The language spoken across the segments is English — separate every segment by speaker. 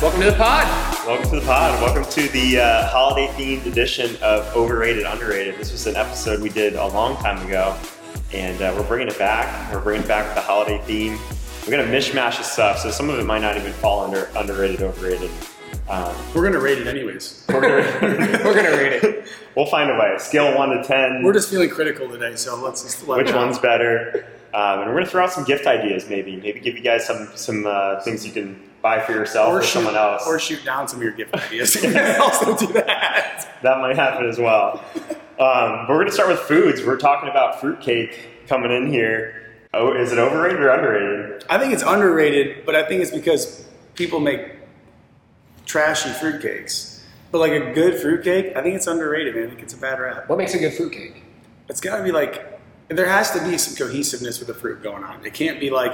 Speaker 1: Welcome to the pod.
Speaker 2: Welcome to the pod. Welcome to the uh, holiday themed edition of Overrated Underrated. This was an episode we did a long time ago, and uh, we're bringing it back. We're bringing it back with the holiday theme. We're gonna mishmash of stuff, so some of it might not even fall under underrated, overrated. Um,
Speaker 3: We're gonna rate it anyways.
Speaker 2: we're gonna,
Speaker 1: We're gonna rate it.
Speaker 2: we'll find a way. Scale one to ten.
Speaker 3: We're just feeling critical today, so let's just let
Speaker 2: which
Speaker 3: it out.
Speaker 2: one's better? Um, and we're gonna throw out some gift ideas, maybe. Maybe give you guys some some uh, things you can buy for yourself or,
Speaker 3: or shoot,
Speaker 2: someone else.
Speaker 3: or shoot down some of your gift ideas. Also do that.
Speaker 2: That might happen as well. Um, but we're going to start with foods. We're talking about fruitcake coming in here. Oh, is it overrated or underrated?
Speaker 3: I think it's underrated, but I think it's because people make trashy fruitcakes. But like a good fruitcake, I think it's underrated, man. I think it's a bad rap.
Speaker 1: What makes a good fruitcake?
Speaker 3: It's got to be like there has to be some cohesiveness with the fruit going on. It can't be like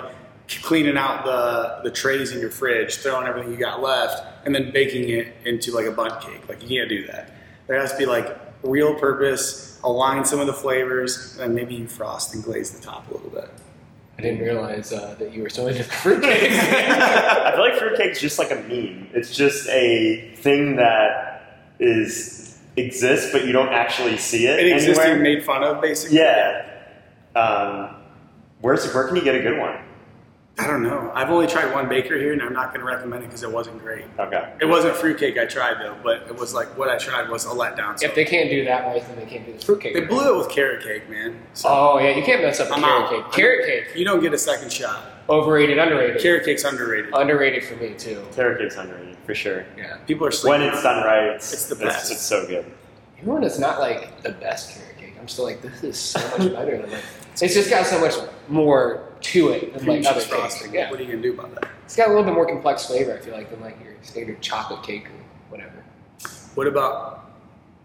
Speaker 3: cleaning out the the trays in your fridge, throwing everything you got left, and then baking it into like a bun cake. Like you can't do that. There has to be like real purpose, align some of the flavors, and maybe you frost and glaze the top a little bit.
Speaker 1: I didn't realize uh, that you were so into fruitcake.
Speaker 2: I feel like fruitcake's just like a meme. It's just a thing that is exists, but you don't actually see it,
Speaker 3: It exists
Speaker 2: anywhere.
Speaker 3: and made fun of, basically.
Speaker 2: yeah. Um, where's where can you get a good one?
Speaker 3: I don't know. I've only tried one baker here, and I'm not going to recommend it because it wasn't great.
Speaker 2: Okay.
Speaker 3: It wasn't fruitcake I tried though, but it was like what I tried was a letdown. So
Speaker 1: if they can't do that right, then they can't do the fruitcake.
Speaker 3: they
Speaker 1: right.
Speaker 3: blew it with carrot cake, man. So
Speaker 1: Oh yeah, you can't mess up a
Speaker 3: I'm
Speaker 1: carrot
Speaker 3: out.
Speaker 1: cake. Carrot cake,
Speaker 3: You don't get a second shot.
Speaker 1: overrated, underrated.
Speaker 3: Carrot cake's underrated.
Speaker 1: Underrated for me too.
Speaker 2: Carrot cake's underrated for sure.
Speaker 1: Yeah.
Speaker 3: People are
Speaker 2: When it's done right, it's,
Speaker 3: It's the best.
Speaker 2: It's, so good.
Speaker 1: Even when it's not like the best carrot cake, I'm still like, this is so much better than like. It's just got so much more to it than like other
Speaker 3: cheese
Speaker 1: cakes. Yeah.
Speaker 3: What are you gonna do about that?
Speaker 1: It's got a little bit more complex flavor. I feel like than like your standard chocolate cake or whatever.
Speaker 3: What about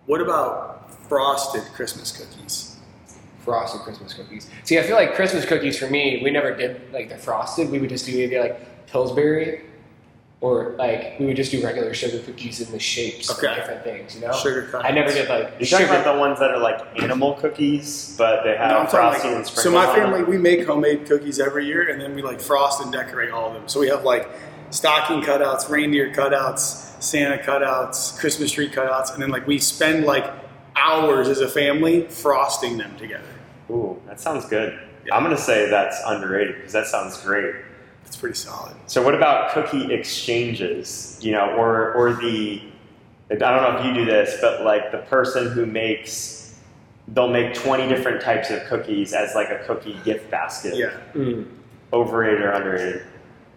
Speaker 3: what about frosted Christmas cookies?
Speaker 1: frosted Christmas cookies. See, I feel like Christmas cookies for me, we never did like the frosted. We would just do either like Pillsbury or like we would just do regular sugar cookies in the shapes
Speaker 3: Okay.
Speaker 1: of different things, you know?
Speaker 3: Sugar cookies.
Speaker 1: I never did like
Speaker 2: You're talking about the ones that are like animal cookies, but they have
Speaker 3: No,
Speaker 2: frosting
Speaker 3: like-
Speaker 2: and
Speaker 3: so my family we make homemade cookies every year, and then we like frost and decorate all of them. So we have like stocking cutouts, reindeer cutouts, Santa cutouts, Christmas tree cutouts, and then like we spend like hours as a family frosting them together.
Speaker 2: Ooh, that sounds good.
Speaker 3: Yeah.
Speaker 2: I'm gonna say that's underrated because that sounds great.
Speaker 3: It's pretty solid.
Speaker 2: So what about cookie exchanges? You know, or or the I don't know if you do this, but like the person who makes they'll make 20 different types of cookies as like a cookie gift basket.
Speaker 3: Yeah.
Speaker 1: Mm.
Speaker 2: Overrated or underrated?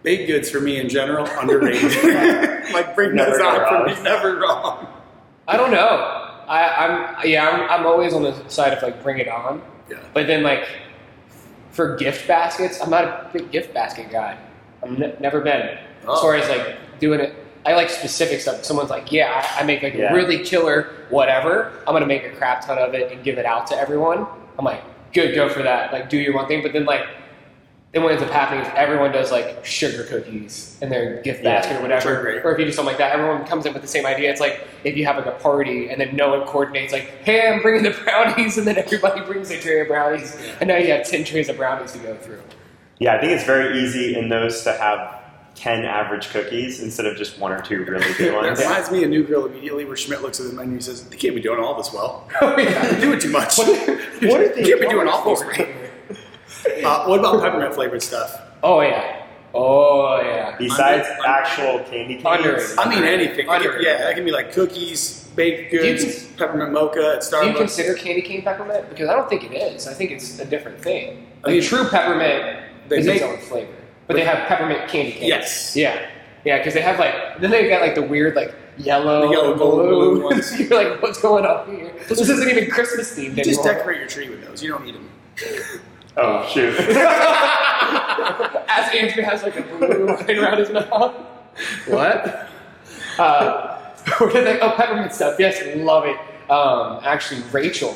Speaker 3: Baked goods for me in general, underrated. like bring
Speaker 2: Never
Speaker 3: those
Speaker 2: go
Speaker 3: on
Speaker 2: wrong.
Speaker 3: for me, never wrong.
Speaker 1: I don't know. I, I'm yeah, I'm, I'm always on the side of like bring it on.
Speaker 3: Yeah.
Speaker 1: But then like for gift baskets, I'm not a big gift basket guy. I've ne- never been.
Speaker 3: Oh.
Speaker 1: As far as like doing it, I like specific stuff. Someone's like, yeah, I, I make like
Speaker 2: Yeah.
Speaker 1: a really killer whatever. I'm gonna make a crap ton of it and give it out to everyone. I'm like, good, go for that. Like, do your one thing. But then like, then what ends up happening is everyone does like sugar cookies in their gift
Speaker 2: Yeah,
Speaker 1: basket or whatever.
Speaker 3: great.
Speaker 1: Or if you do something like that, everyone comes in with the same idea. It's like if you have like a party and then no one coordinates, like, hey, I'm bringing the brownies, and then everybody brings a tray of brownies, and now you have ten trays of brownies to go through.
Speaker 2: Yeah, I think it's very easy in those to have 10 average cookies instead of just one or two really good
Speaker 3: That
Speaker 2: ones.
Speaker 3: reminds me of New Girl immediately, where Schmidt looks at the menu and says, "They can't be doing all this well.
Speaker 1: Oh yeah.
Speaker 3: They're doing too much.
Speaker 1: What- what are they
Speaker 3: can't be doing all this
Speaker 1: for?
Speaker 3: Right." Uh, what about peppermint flavored stuff?
Speaker 1: Oh yeah. Oh yeah.
Speaker 2: Besides
Speaker 3: Under-
Speaker 2: actual candy canes.
Speaker 1: Underrated.
Speaker 3: I mean, anything.
Speaker 1: Underrated.
Speaker 3: Yeah, that can be like cookies, baked
Speaker 1: Do you
Speaker 3: goods, peppermint mocha at
Speaker 1: Do you
Speaker 3: Starbucks.
Speaker 1: consider candy cane peppermint? Because I don't think it is. I think it's a different thing.
Speaker 3: I
Speaker 1: Like
Speaker 3: mean,
Speaker 1: true peppermint
Speaker 3: they
Speaker 1: is
Speaker 3: make-
Speaker 1: its own flavor, but they have peppermint candy canes.
Speaker 3: Yes.
Speaker 1: Yeah. Yeah, because they have like then they've got like the weird like yellow,
Speaker 3: The yellow
Speaker 1: and
Speaker 3: gold
Speaker 1: blue
Speaker 3: ones.
Speaker 1: You're like, what's going on here? This isn't even Christmas themed
Speaker 3: You just
Speaker 1: anymore.
Speaker 3: decorate your tree with those. You don't need them.
Speaker 2: Oh, shoot.
Speaker 1: As Andrew has like a blue line around his mouth. What? Uh, what are they? Oh, peppermint stuff. Yes, love it. Um, actually, Rachel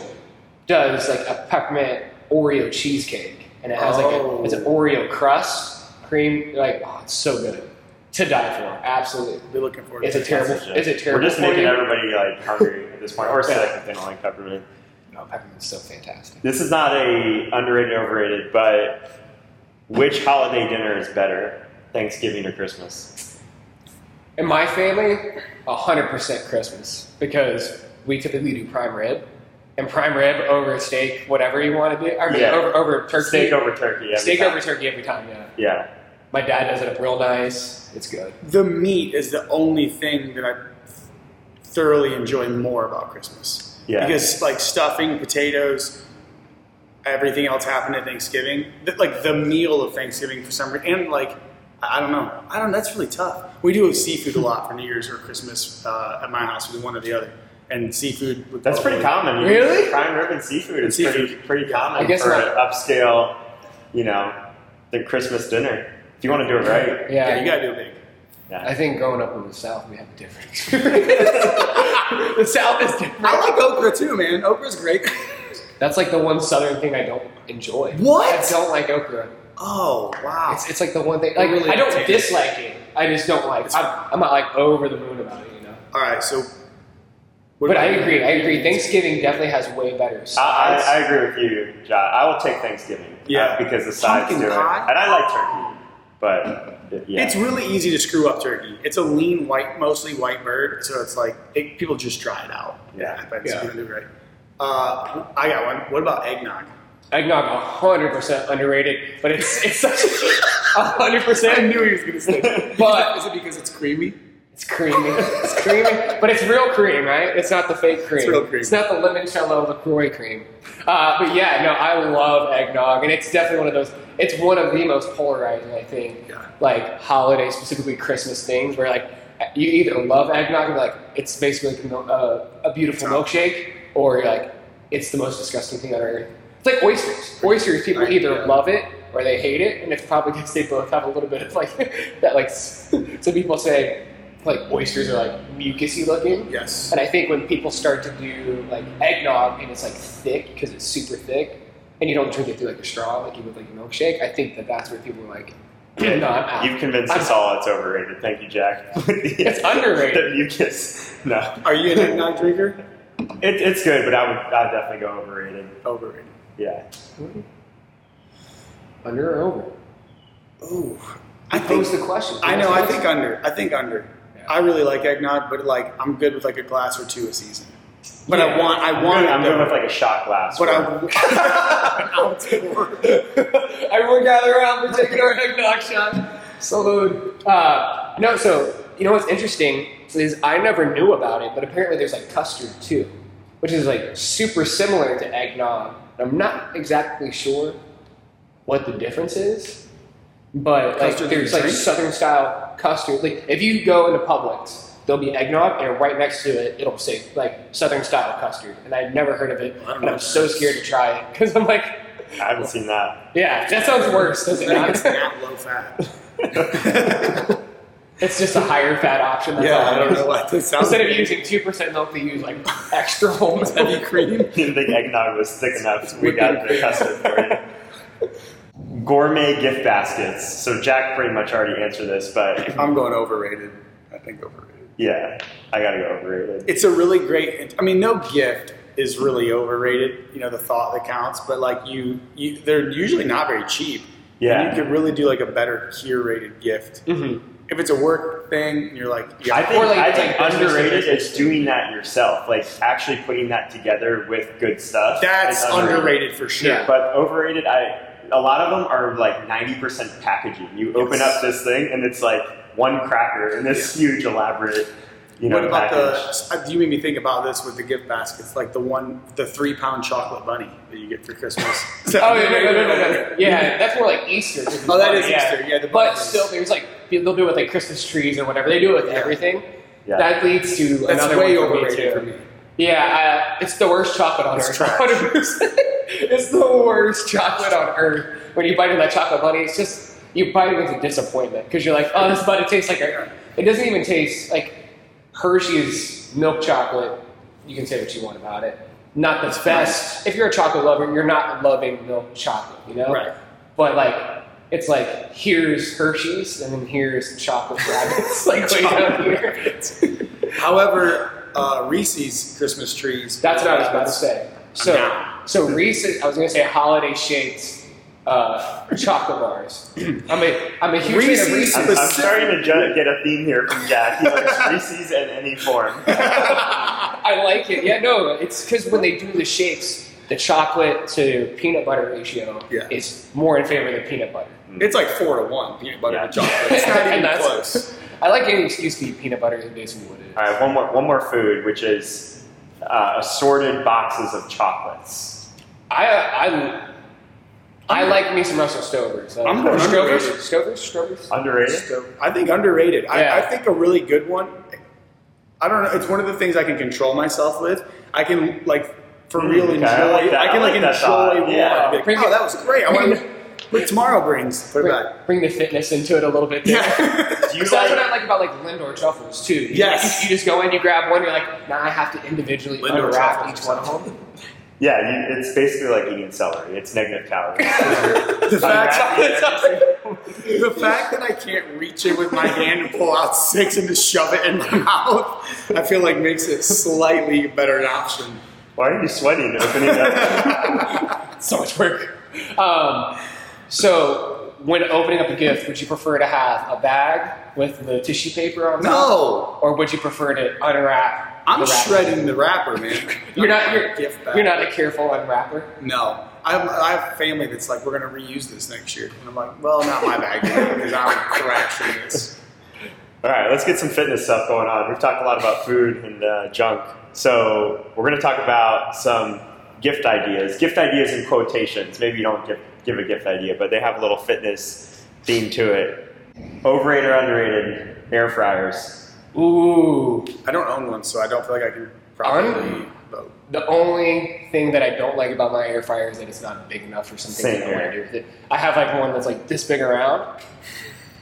Speaker 1: does like a peppermint Oreo cheesecake, and it has like a,
Speaker 3: Oh.
Speaker 1: it's an Oreo crust, cream. Like, oh, it's so good to die for. Absolutely.
Speaker 3: Be looking forward to it.
Speaker 1: It's
Speaker 3: to
Speaker 1: a terrible. It's a terrible?
Speaker 2: We're just making everybody like hungry at this point, or sick
Speaker 1: Yeah.
Speaker 2: if they don't like peppermint.
Speaker 1: No, peppermint's so fantastic.
Speaker 2: This is not a underrated, overrated, but which holiday dinner is better, Thanksgiving or Christmas?
Speaker 1: In my family, 100% Christmas because we typically do prime rib. And prime rib over steak, whatever you want to do. I mean,
Speaker 2: Yeah.
Speaker 1: over, over turkey.
Speaker 2: Steak over turkey. Every
Speaker 1: Steak
Speaker 2: time.
Speaker 1: over turkey every time, yeah.
Speaker 2: Yeah.
Speaker 1: My dad does it up real nice. It's good.
Speaker 3: The meat is the only thing that I thoroughly enjoy more about Christmas.
Speaker 2: Yeah.
Speaker 3: Because like stuffing, potatoes, everything else happened at Thanksgiving. Th- Like the meal of Thanksgiving for some reason, and like I don't know, I don't. That's really tough. We do seafood a lot for New Year's or Christmas uh, at my house. We do one or the other, and seafood. would
Speaker 2: That's pretty
Speaker 3: probably-
Speaker 2: common.
Speaker 1: Really?
Speaker 2: use Prime rib and seafood is
Speaker 3: Seafood.
Speaker 2: pretty pretty common
Speaker 1: I guess
Speaker 2: for
Speaker 1: not.
Speaker 2: an upscale, you know, the Christmas dinner. If you want to do it right.
Speaker 1: Yeah.
Speaker 3: Yeah, you gotta do it big.
Speaker 2: Yeah.
Speaker 1: I think growing up in the South, we have a different experience. the South is different.
Speaker 3: I like okra too, man. Okra's great.
Speaker 1: That's like the one Southern thing I don't enjoy.
Speaker 3: What?
Speaker 1: I don't like okra.
Speaker 3: oh wow.
Speaker 1: It's, it's like the one thing. Like
Speaker 3: Really
Speaker 1: I don't
Speaker 3: potato.
Speaker 1: dislike it. I just don't like. I'm, I'm not like over the moon about it, you know.
Speaker 3: All right, so. what
Speaker 1: But I agree. I agree. Thanksgiving definitely has way better
Speaker 2: I,
Speaker 1: sides.
Speaker 2: I, I agree with you, John. I will take Thanksgiving. uh,
Speaker 3: Yeah.
Speaker 2: because the sides
Speaker 3: Pumpkin
Speaker 2: do it.
Speaker 3: pie?
Speaker 2: And I like turkey. But it- yeah.
Speaker 3: It's really easy to screw up turkey. It's a lean white, mostly white bird, so it's like it, people just try it out.
Speaker 2: Yeah.
Speaker 1: Yeah.
Speaker 3: gonna do right. Uh, I got one. What about eggnog?
Speaker 1: Eggnog, hundred percent underrated, but it's it's such hundred percent.
Speaker 3: I knew he was gonna say.
Speaker 1: But-
Speaker 3: is it because it's creamy?
Speaker 1: It's creamy. It's creamy, but it's real cream, right? It's not the fake cream.
Speaker 3: It's real cream.
Speaker 1: It's not the limoncello LaCroix cream. Uh, but yeah, no, I love eggnog, and it's definitely one of those. It's one of the most polarizing, I think,
Speaker 3: Yeah.
Speaker 1: like holiday, specifically Christmas things, where like you either love eggnog and like it's basically like, uh, a beautiful milkshake, or you're like it's the most disgusting thing on earth. It's like oysters. Oysters, people either love it or they hate it, and it's probably because they both have a little bit of like that. Like some people say, like oysters are like mucusy looking.
Speaker 3: Yes.
Speaker 1: And I think when people start to do like eggnog and it's like thick because it's super thick, and you don't drink it through like a straw like you would like a milkshake, I think that that's where people are like, no, I'm out.
Speaker 2: You've convinced us all it's overrated. Thank you, Jack.
Speaker 1: It's underrated.
Speaker 2: The mucus. No.
Speaker 3: Are you an eggnog drinker?
Speaker 2: It, it's good, but I would I'd definitely go overrated.
Speaker 3: Overrated.
Speaker 2: Yeah.
Speaker 1: Under or over?
Speaker 3: Ooh,
Speaker 1: I
Speaker 3: I
Speaker 1: pose the question.
Speaker 3: I know. I think under. I think under. I really like eggnog, but like I'm good with like a glass or two a season. But
Speaker 1: Yeah.
Speaker 3: I want. I want.
Speaker 2: I'm good with like a shot glass.
Speaker 3: But
Speaker 2: for-
Speaker 3: I.
Speaker 1: Everyone gather around. We're taking our eggnog shot. Salute. Uh, no, so you know what's interesting is I never knew about it, but apparently there's like custard too, which is like super similar to eggnog. I'm not exactly sure what the difference is, but like
Speaker 3: Custard
Speaker 1: there's like
Speaker 3: drink?
Speaker 1: southern style custard. Like if you go into Publix, there'll be eggnog, and right next to it, it'll say like southern style custard, and I'd never heard of it,
Speaker 3: I don't
Speaker 1: and
Speaker 3: know
Speaker 1: I'm so
Speaker 3: that is.
Speaker 1: scared to try it because I'm like.
Speaker 2: I haven't seen that.
Speaker 1: Yeah, that sounds worse, doesn't
Speaker 3: It's
Speaker 1: it?
Speaker 3: not low fat.
Speaker 1: it's just a higher fat option. That's all
Speaker 3: yeah, I don't
Speaker 1: is.
Speaker 3: know what this sounds.
Speaker 1: Instead of using two percent milk, they use like extra whole milk.
Speaker 3: heavy cream.
Speaker 2: Didn't think eggnog was thick enough. So we got the custard for you. Gourmet gift baskets. So Jack pretty much already answered this, but
Speaker 3: I'm going overrated. I think overrated.
Speaker 2: yeah, I gotta go overrated.
Speaker 3: It's a really great. I mean, no gift is really overrated. You know, the thought that counts. But like you, you they're usually not very cheap.
Speaker 2: Yeah.
Speaker 3: And you could really do like a better curated gift.
Speaker 1: Mm-hmm.
Speaker 3: If it's a work thing, and you're like, yeah,
Speaker 2: I think
Speaker 1: Or like-
Speaker 2: I think
Speaker 1: like
Speaker 2: underrated
Speaker 1: business.
Speaker 2: is doing that yourself, like actually putting that together with good stuff.
Speaker 3: that's
Speaker 2: is
Speaker 3: underrated. for sure.
Speaker 1: Yeah.
Speaker 2: But overrated, I a lot of them are like ninety percent packaging. You open
Speaker 3: Yes.
Speaker 2: up this thing and it's like one cracker in this huge elaborate, you know,
Speaker 3: what about
Speaker 2: package.
Speaker 3: the? uh, You made me think about this with the gift baskets, like the one, the three pound chocolate bunny that you get for Christmas.
Speaker 1: Oh yeah, no, no, no, no, no. Yeah, that's more like Easter.
Speaker 3: Oh, that is Easter, yeah, the
Speaker 1: but
Speaker 3: bunnies.
Speaker 1: still, there's like they'll do it with like Christmas trees or whatever. They do it with
Speaker 3: Yeah.
Speaker 1: everything.
Speaker 2: Yeah.
Speaker 1: That leads to
Speaker 3: That's
Speaker 1: another
Speaker 3: way
Speaker 1: one for me
Speaker 3: overrated
Speaker 1: too.
Speaker 3: for me.
Speaker 1: Yeah, uh, it's the worst chocolate on
Speaker 3: It's
Speaker 1: earth.
Speaker 3: trash.
Speaker 1: 100%. it's the worst chocolate on earth. When you bite into that chocolate bunny, it's just you bite into a disappointment because you're like, oh, this bunny tastes like a. It doesn't even taste like Hershey's milk chocolate. You can say what you want about it. Not the best. If you're a chocolate lover, you're not loving milk chocolate, you know.
Speaker 3: Right.
Speaker 1: But like, it's like here's Hershey's, and then here's chocolate rabbits, like down here.
Speaker 3: However, uh, Reese's Christmas trees.
Speaker 1: That's what I was about to say. So,
Speaker 3: down.
Speaker 1: so Reese's. I was going to say holiday shakes uh, chocolate bars. I'm a I'm a huge fan of
Speaker 3: Reese's
Speaker 1: Reese's.
Speaker 2: I'm, I'm starting to ju- get a theme here from Jack. He likes Reese's in any form.
Speaker 1: I like it. Yeah, no, it's because when they do the shapes, the chocolate to peanut butter ratio
Speaker 3: Yeah.
Speaker 1: is more in favor of the peanut butter.
Speaker 3: It's like four to one peanut butter
Speaker 2: Yeah.
Speaker 3: to chocolate. It's not
Speaker 1: And
Speaker 3: even
Speaker 1: that's-
Speaker 3: close.
Speaker 1: I like any excuse to eat peanut butter and basically what it is.
Speaker 2: All right, one more one more food, which is uh, assorted boxes of chocolates.
Speaker 1: I I I like me some Russell Stovers. Uh,
Speaker 3: I'm going
Speaker 1: Stovers,
Speaker 3: underrated.
Speaker 1: Stovers, Stovers.
Speaker 2: Underrated.
Speaker 3: I think underrated. I,
Speaker 1: Yeah.
Speaker 3: I think a really good one. I don't know. It's one of the things I can control myself with. I can like for
Speaker 2: Mm,
Speaker 3: real
Speaker 2: okay,
Speaker 3: enjoy.
Speaker 2: I like.
Speaker 3: I can
Speaker 2: I
Speaker 3: like,
Speaker 2: like that
Speaker 3: enjoy
Speaker 2: thought.
Speaker 3: one.
Speaker 2: Yeah.
Speaker 3: Like, oh, that was great. I
Speaker 1: bring
Speaker 3: want what tomorrow brings. Put it
Speaker 1: Bring,
Speaker 3: back.
Speaker 1: bring the fitness into it a little bit. There.
Speaker 3: Yeah.
Speaker 2: Do you
Speaker 1: So that's what I like about like Lindor truffles too. You-
Speaker 3: Yes.
Speaker 1: you, you just go in, you grab one, you're like, now I have to individually
Speaker 3: Lindor
Speaker 1: unwrap
Speaker 3: truffles
Speaker 1: each one of them.
Speaker 2: Yeah, you, it's basically like eating celery. It's negative calories.
Speaker 3: the, fact,
Speaker 2: Unwrap
Speaker 3: the fact that I can't reach it with my hand and pull out six and just shove it in my mouth, I feel like makes it slightly better an option.
Speaker 2: Why are you sweating opening up?
Speaker 1: so much work. Um, so when opening up a gift, would you prefer to have a bag with the tissue paper on top,
Speaker 3: No,
Speaker 1: or would you prefer to unwrap?
Speaker 3: I'm
Speaker 1: the
Speaker 3: shredding the wrapper, man.
Speaker 1: You're not. You're,
Speaker 3: gift bag.
Speaker 1: you're not a careful unwrapper.
Speaker 3: No, I have, I have family that's like, we're gonna reuse this next year, and I'm like, well, not my bag because I'm thrashing this.
Speaker 2: All right, let's get some fitness stuff going on. We've talked a lot about food and uh, junk, so we're going to talk about some gift ideas. Gift ideas in quotations. Maybe you don't give, give a gift idea, but they have a little fitness theme to it. Overrated or underrated air fryers.
Speaker 1: Ooh.
Speaker 3: I don't own one, so I don't feel like I can probably vote.
Speaker 1: The only thing that I don't like about my air fryer is that it's not big enough for something
Speaker 2: Same
Speaker 1: that I want to do with it. I have like one that's like this big around,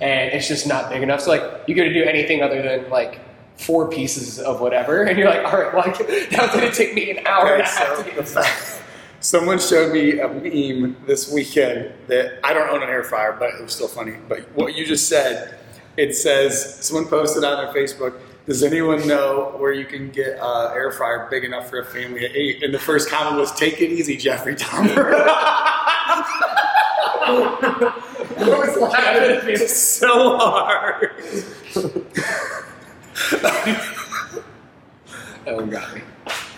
Speaker 1: and it's just not big enough. So like you got to do anything other than like four pieces of whatever, and you're like, all right, well, I- now it's gonna take me an hour and a
Speaker 3: Okay,
Speaker 1: half
Speaker 3: so
Speaker 1: to
Speaker 3: the
Speaker 1: get.
Speaker 3: fact- someone showed me a meme this weekend that I don't own an air fryer, but it was still funny. But what you just said, it says someone posted on their Facebook. Does anyone know where you can get an air fryer big enough for a family of eight? And the first comment was, "Take it easy, Jeffrey Dahmer."
Speaker 1: I was laughing at
Speaker 3: it's
Speaker 1: it.
Speaker 3: so hard.
Speaker 1: One got me.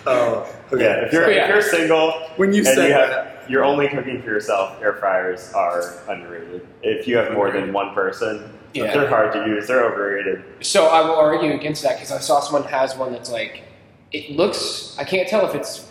Speaker 3: Oh, oh. Okay.
Speaker 2: Yeah, if you're, if you're single
Speaker 3: When you said
Speaker 2: you have,
Speaker 3: that,
Speaker 2: you're only cooking for yourself, air fryers are underrated. If you have more than one person,
Speaker 1: Yeah.
Speaker 2: they're hard to use. They're overrated.
Speaker 1: So I will argue against that because I saw someone has one that's like, it looks. I can't tell if it's.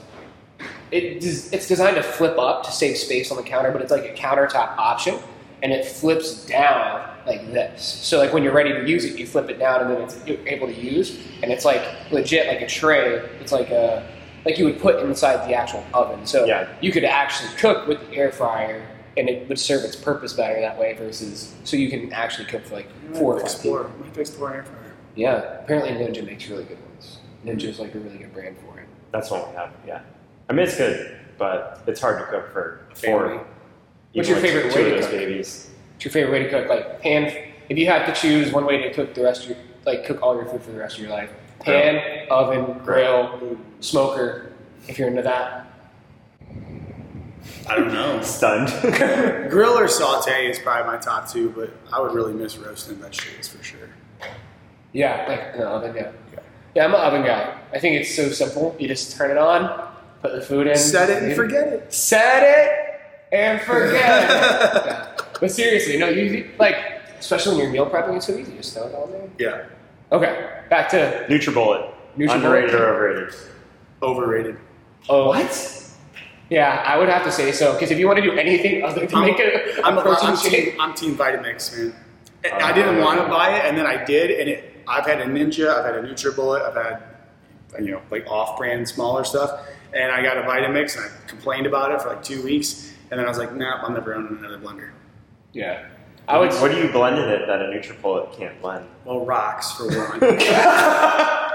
Speaker 1: It, des- it's designed to flip up to save space on the counter, but it's like a countertop option, and it flips down like this. So like when you're ready to use it, you flip it down, and then it's able to use, and it's like legit like a tray. It's like a like you would put inside the actual oven. So
Speaker 2: Yeah.
Speaker 1: you could actually cook with the air fryer, and it would serve its purpose better that way versus so you can actually cook for like four or five people.
Speaker 3: explore. Might explore air fryer.
Speaker 1: Yeah, apparently Ninja makes really good ones. Ninja's like a really good brand for it.
Speaker 2: That's one we have. Yeah, I mean it's good, but it's hard to cook for four.
Speaker 1: What's your
Speaker 2: like
Speaker 1: favorite
Speaker 2: two
Speaker 1: way
Speaker 2: of
Speaker 1: to
Speaker 2: those
Speaker 1: cook?
Speaker 2: babies?
Speaker 1: What's your favorite way to cook? Like pan. If you had to choose one way to cook the rest of your, like cook all your food for the rest of your life, pan, oven, grill, smoker. If you're into that,
Speaker 3: I don't know.
Speaker 2: Stunned.
Speaker 3: Grill or saute is probably my top two, but I would really miss roasting vegetables for sure.
Speaker 1: yeah, like an oven. Yeah.
Speaker 3: Yeah.
Speaker 1: yeah, I'm an oven guy. I think it's so simple. You just turn it on, put the food in,
Speaker 3: Set it and forget it.
Speaker 1: set it and forget it. Yeah. But seriously, no, you like, especially when you're meal prepping, it's so easy. Just throw it all there.
Speaker 3: Yeah.
Speaker 1: Okay, back to
Speaker 2: NutriBullet.
Speaker 1: NutriBullet.
Speaker 2: Underrated or overrated?
Speaker 3: Overrated.
Speaker 1: oh what? Yeah, I would have to say so because if you want to do anything other than
Speaker 3: I'm-
Speaker 1: make a, a
Speaker 3: I'm,
Speaker 1: protein
Speaker 3: I'm,
Speaker 1: shake,
Speaker 3: team, I'm team Vitamix, man. I-
Speaker 2: Uh,
Speaker 3: I didn't want to buy it, and then I did, and it. I've had a Ninja, I've had a NutriBullet, I've had you know like off-brand smaller stuff, and I got a Vitamix, and I complained about it for like two weeks, and then I was like, nah, I'm never owning another blender.
Speaker 1: yeah, I would.
Speaker 2: What do you blend in it that a NutriBullet can't blend?
Speaker 3: Well, rocks for one. I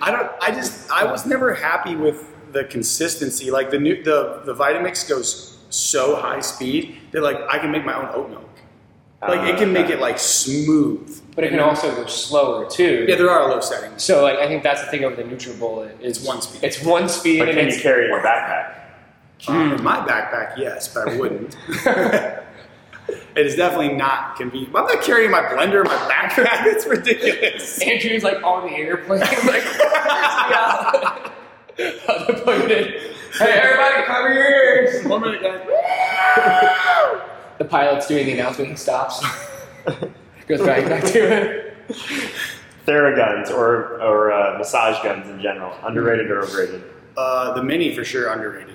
Speaker 3: don't. I just. I was never happy with the consistency. Like the new the the Vitamix goes so high speed that like I can make my own oat milk. Like it can make it like smooth.
Speaker 1: but it can also go slower too.
Speaker 3: Yeah, there are low settings.
Speaker 1: So like I think that's the thing over the NutriBullet is
Speaker 3: It's one speed.
Speaker 1: It's one speed
Speaker 2: But
Speaker 1: and
Speaker 2: can you carry it in a backpack?
Speaker 3: Um, in my backpack, yes, but I wouldn't. it is definitely not convenient. I'm not carrying my blender in my backpack. It's ridiculous.
Speaker 1: Andrew's like on the airplane, like yeah. How to put it. Hey, everybody, cover your ears.
Speaker 3: One minute, guys.
Speaker 1: The pilot's doing the announcement. He stops. Goes right back to it.
Speaker 2: Theraguns or or uh, massage guns in general, underrated or overrated?
Speaker 3: Uh, the mini for sure underrated.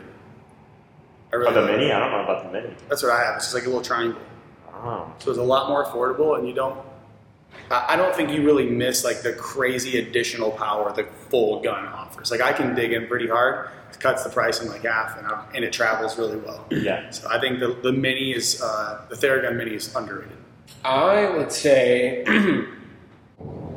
Speaker 3: I
Speaker 2: Oh, the mini?
Speaker 3: it.
Speaker 2: I don't know about the mini.
Speaker 3: That's what I have. It's just like a little triangle.
Speaker 2: Oh,
Speaker 3: So it's a lot more affordable, and you don't. I I don't think you really miss like the crazy additional power the full gun offers. Like I can dig in pretty hard. It cuts the price in like half, and, I, and it travels really well.
Speaker 2: yeah.
Speaker 3: So I think the, the mini is uh, the Theragun mini is underrated.
Speaker 1: I would say, I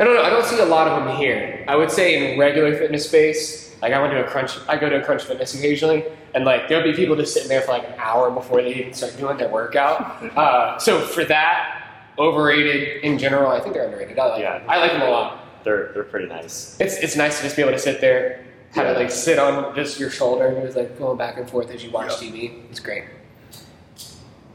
Speaker 1: don't know. I don't see a lot of them here. I would say in regular fitness space, like I went to a crunch. I go to a crunch fitness occasionally, and like there'll be people just sitting there for like an hour before they even start doing their workout. Uh, so for that, overrated in general. I think they're underrated. I like.
Speaker 2: Yeah.
Speaker 1: Them. I like them a lot.
Speaker 2: They're they're pretty nice.
Speaker 1: It's it's nice to just be able to sit there, have it
Speaker 2: Yeah.
Speaker 1: like sit on just your shoulder, and it's like going back and forth as you watch
Speaker 3: Yeah.
Speaker 1: TV. It's great.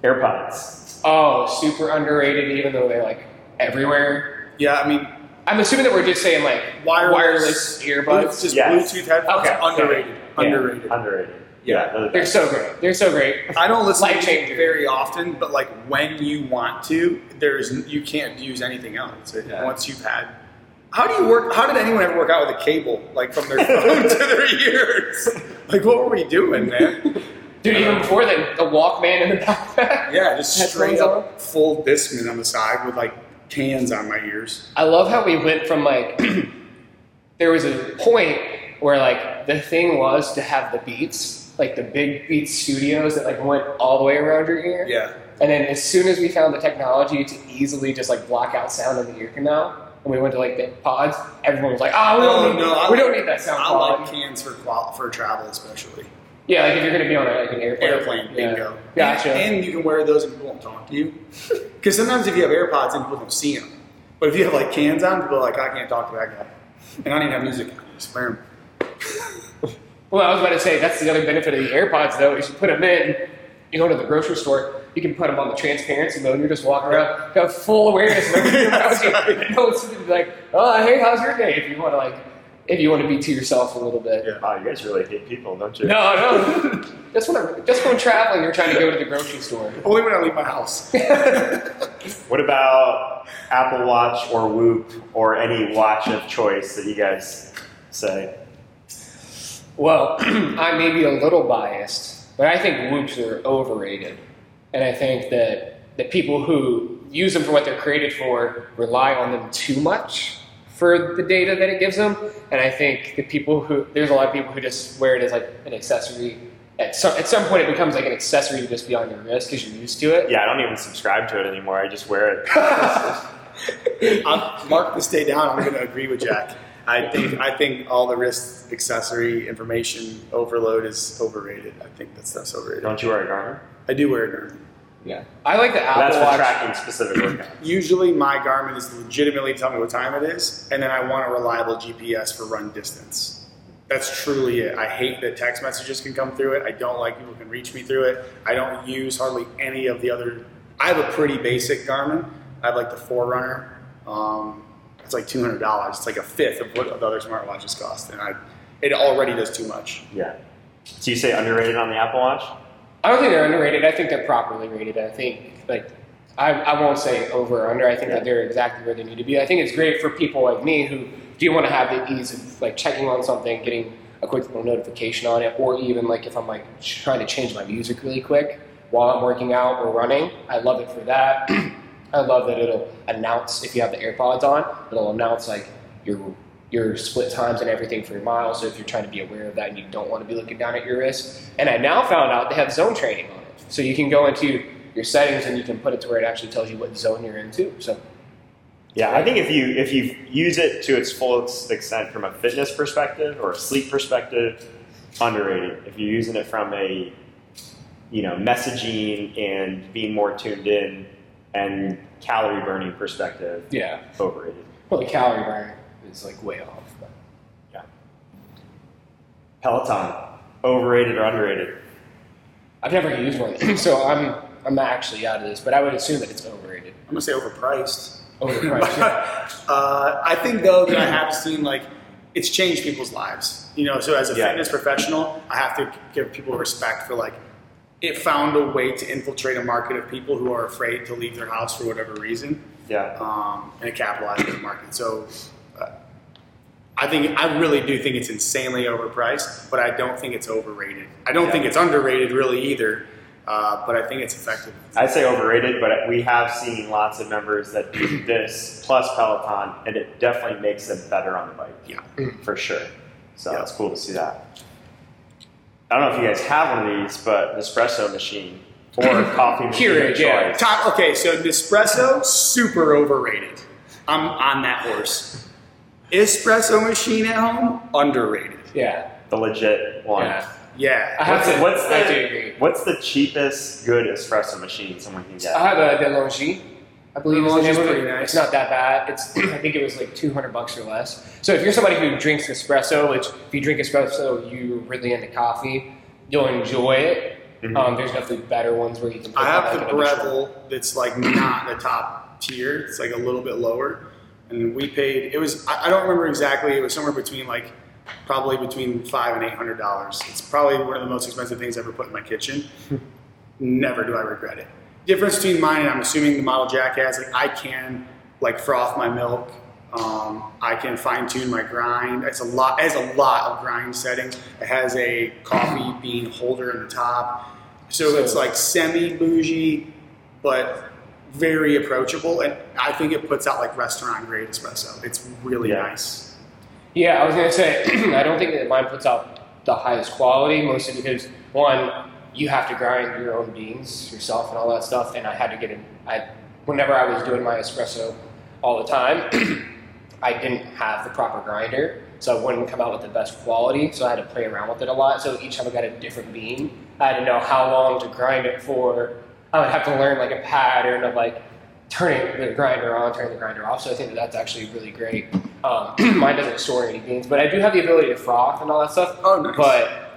Speaker 2: AirPods.
Speaker 1: Oh, super underrated, even though they're like everywhere.
Speaker 3: Yeah, I mean
Speaker 1: I'm assuming that we're just saying like
Speaker 3: wireless,
Speaker 1: wireless earbuds.
Speaker 3: It's just
Speaker 2: Yes.
Speaker 3: Bluetooth headphones.
Speaker 1: Okay.
Speaker 3: Underrated.
Speaker 2: Yeah,
Speaker 3: Underrated.
Speaker 2: Underrated.
Speaker 3: Yeah.
Speaker 2: they're the
Speaker 1: They're so great. They're so great.
Speaker 3: I don't listen to
Speaker 1: Life
Speaker 3: music
Speaker 1: changer.
Speaker 3: very often, but like when you want to, there's you can't use anything else.
Speaker 1: Yeah.
Speaker 3: Once you've had, how do you work? How did anyone ever work out with a cable like from their phone to their ears? Like what were we doing, man?
Speaker 1: Dude, even before then, the Walkman in the backpack.
Speaker 3: Yeah, just straight up full Discman on the side with like cans on my ears.
Speaker 1: I love how we went from like there was a point where like the thing was to have the beats, like the big beat studios that like went all the way around your ear.
Speaker 3: Yeah,
Speaker 1: And then as soon as we found the technology to easily just like block out sound in the ear canal, and we went to like the pods, everyone was like, ah, "Oh, we
Speaker 3: Oh,
Speaker 1: don't need,
Speaker 3: no, I
Speaker 1: we don't need that sound
Speaker 3: I
Speaker 1: quality."
Speaker 3: like cans for for travel, especially
Speaker 1: yeah, like if you're gonna be on a, like an airplane.
Speaker 3: airplane.
Speaker 1: yeah.
Speaker 3: Bingo.
Speaker 1: Gotcha.
Speaker 3: And, and you can wear those and people won't talk to you. Because sometimes if you have AirPods, then people don't see them. But if you have like cans on, people are like, I can't talk to that guy. And I don't even have music on. Just wear 'em.
Speaker 1: Well, I was about to say that's the other benefit of the AirPods, though, is you put them in, you go to the grocery store, you can put them on the transparency mode, and you're just walking around, you have full awareness of everything around you.
Speaker 3: right.
Speaker 1: No one's like, oh, hey, how's your day? If you want to like, if you want to be to yourself a little bit.
Speaker 3: Yeah.
Speaker 2: Wow, you guys really hate people, don't you?
Speaker 1: No, no. just when I'm, just when traveling, you're trying to go to the grocery store.
Speaker 3: Only when I leave my house.
Speaker 2: What about Apple Watch or Whoop or any watch of choice that you guys say?
Speaker 1: Well, I may be a little biased, but I think whoops are overrated. And I think that the people who use them for what they're created for rely on them too much for the data that it gives them. And I think the people who, there's a lot of people who just wear it as like an accessory. At some, at some point, it becomes like an accessory to just be on your wrist because you're used to it.
Speaker 2: Yeah, I don't even subscribe to it anymore. I just wear it.
Speaker 3: I'll mark this day down. I'm going to agree with Jack. I think I think all the wrist accessory information overload is overrated. I think that stuff's overrated.
Speaker 2: Don't you wear a Garmin?
Speaker 3: I do wear a Garmin.
Speaker 1: Yeah. I like the Apple
Speaker 2: That's for
Speaker 1: Watch.
Speaker 2: tracking specific workouts.
Speaker 3: Usually, my Garmin is legitimately tell me what time it is, and then I want a reliable GPS for run distance. That's truly it. I hate that text messages can come through it. I don't like people can reach me through it. I don't use hardly any of the other. I have a pretty basic Garmin. I have like the Forerunner. Um, it's like two hundred dollars. It's like a fifth of what the other smartwatches cost, and I it already does too much.
Speaker 2: Yeah. So you say underrated on the Apple Watch?
Speaker 1: I don't think they're underrated. I think they're properly rated. I think like I, I won't say over or under. I think
Speaker 2: Yeah.
Speaker 1: that they're exactly where they need to be. I think it's great for people like me who do want to have the ease of like checking on something, getting a quick little notification on it, or even like if I'm like trying to change my music really quick while I'm working out or running. I love it for that. I love that it'll announce if you have the AirPods on. It'll announce like your your split times and everything for your miles. So if you're trying to be aware of that and you don't want to be looking down at your wrist, and I now found out they have zone training on it, so you can go into your settings and you can put it to where it actually tells you what zone you're into. So
Speaker 2: Yeah, I think if you if you use it to its fullest extent from a fitness perspective or a sleep perspective, underrated. If you're using it from a you know messaging and being more tuned in and calorie burning perspective,
Speaker 1: yeah,
Speaker 2: overrated.
Speaker 1: well the calorie burn is like way off. But. Yeah.
Speaker 2: Peloton, overrated or underrated?
Speaker 1: I've never used one, so I'm I'm actually out of this. But I would assume that it's overrated.
Speaker 3: I'm gonna say overpriced.
Speaker 1: Overpriced. yeah.
Speaker 3: uh, I think though that I have seen like it's changed people's lives. You know, so as a
Speaker 2: Yeah.
Speaker 3: fitness professional, I have to give people respect for like it found a way to infiltrate a market of people who are afraid to leave their house for whatever reason,
Speaker 2: Yeah.
Speaker 3: um, and it capitalized on the market. So. I think I really do think it's insanely overpriced, but I don't think it's overrated. I don't
Speaker 2: Yeah.
Speaker 3: think it's underrated really either, uh, but I think it's effective.
Speaker 2: I'd say overrated, but we have seen lots of members that do this plus Peloton, and it definitely makes them better on the bike.
Speaker 3: Yeah.
Speaker 2: for sure. So
Speaker 3: Yeah.
Speaker 2: it's cool to see that. I don't know if you guys have one of these, but an espresso machine or coffee machine.
Speaker 1: Keurig,
Speaker 2: of
Speaker 1: yeah.
Speaker 2: choice.
Speaker 3: Top, okay, so Nespresso, super overrated. I'm on that horse. Espresso machine at home, underrated.
Speaker 1: yeah.
Speaker 2: The legit one.
Speaker 1: Yeah.
Speaker 3: Yeah.
Speaker 1: I have
Speaker 2: What's,
Speaker 1: to.
Speaker 2: what's
Speaker 1: I do
Speaker 2: the
Speaker 1: agree.
Speaker 2: what's the cheapest good espresso machine someone can get?
Speaker 1: I have a DeLonghi. I believe is the
Speaker 3: DeLonghi's
Speaker 1: name of it.
Speaker 3: pretty nice.
Speaker 1: It's not that bad. It's I think it was like 200 bucks or less. So if you're somebody who drinks espresso, which if you drink espresso, you're really into coffee, you'll enjoy it.
Speaker 2: Mhm.
Speaker 1: Um, there's definitely better ones where you can. Put
Speaker 3: I have the
Speaker 1: an
Speaker 3: Breville that's like not the top tier. It's like a little bit lower. And we paid, it was, I I don't remember exactly, it was somewhere between like, probably between five and eight hundred dollars. It's probably one of the most expensive things I've ever put in my kitchen. Never do I regret it. Difference between mine and I'm assuming the model Jack has, like I can like froth my milk. Um, I can fine tune my grind. It's a lot. It has a lot of grind settings. It has a coffee bean holder in the top, so,
Speaker 1: So-
Speaker 3: it's like semi bougie, but very approachable. And I think it puts out like restaurant grade espresso. It's really
Speaker 2: Yeah.
Speaker 3: nice.
Speaker 1: Yeah, I was gonna say I don't think that mine puts out the highest quality, mostly because one, you have to grind your own beans yourself and all that stuff, and I had to get in. I whenever I was doing my espresso all the time, I didn't have the proper grinder, so it wouldn't come out with the best quality. So I had to play around with it a lot. So each time I got a different bean, I had to know how long to grind it for. I would have to learn like a pattern of like turning the grinder on, turning the grinder off. So I think that that's actually really great. Um, mine doesn't store any beans, but I do have the ability to froth and all that stuff.
Speaker 3: Oh, nice.
Speaker 1: But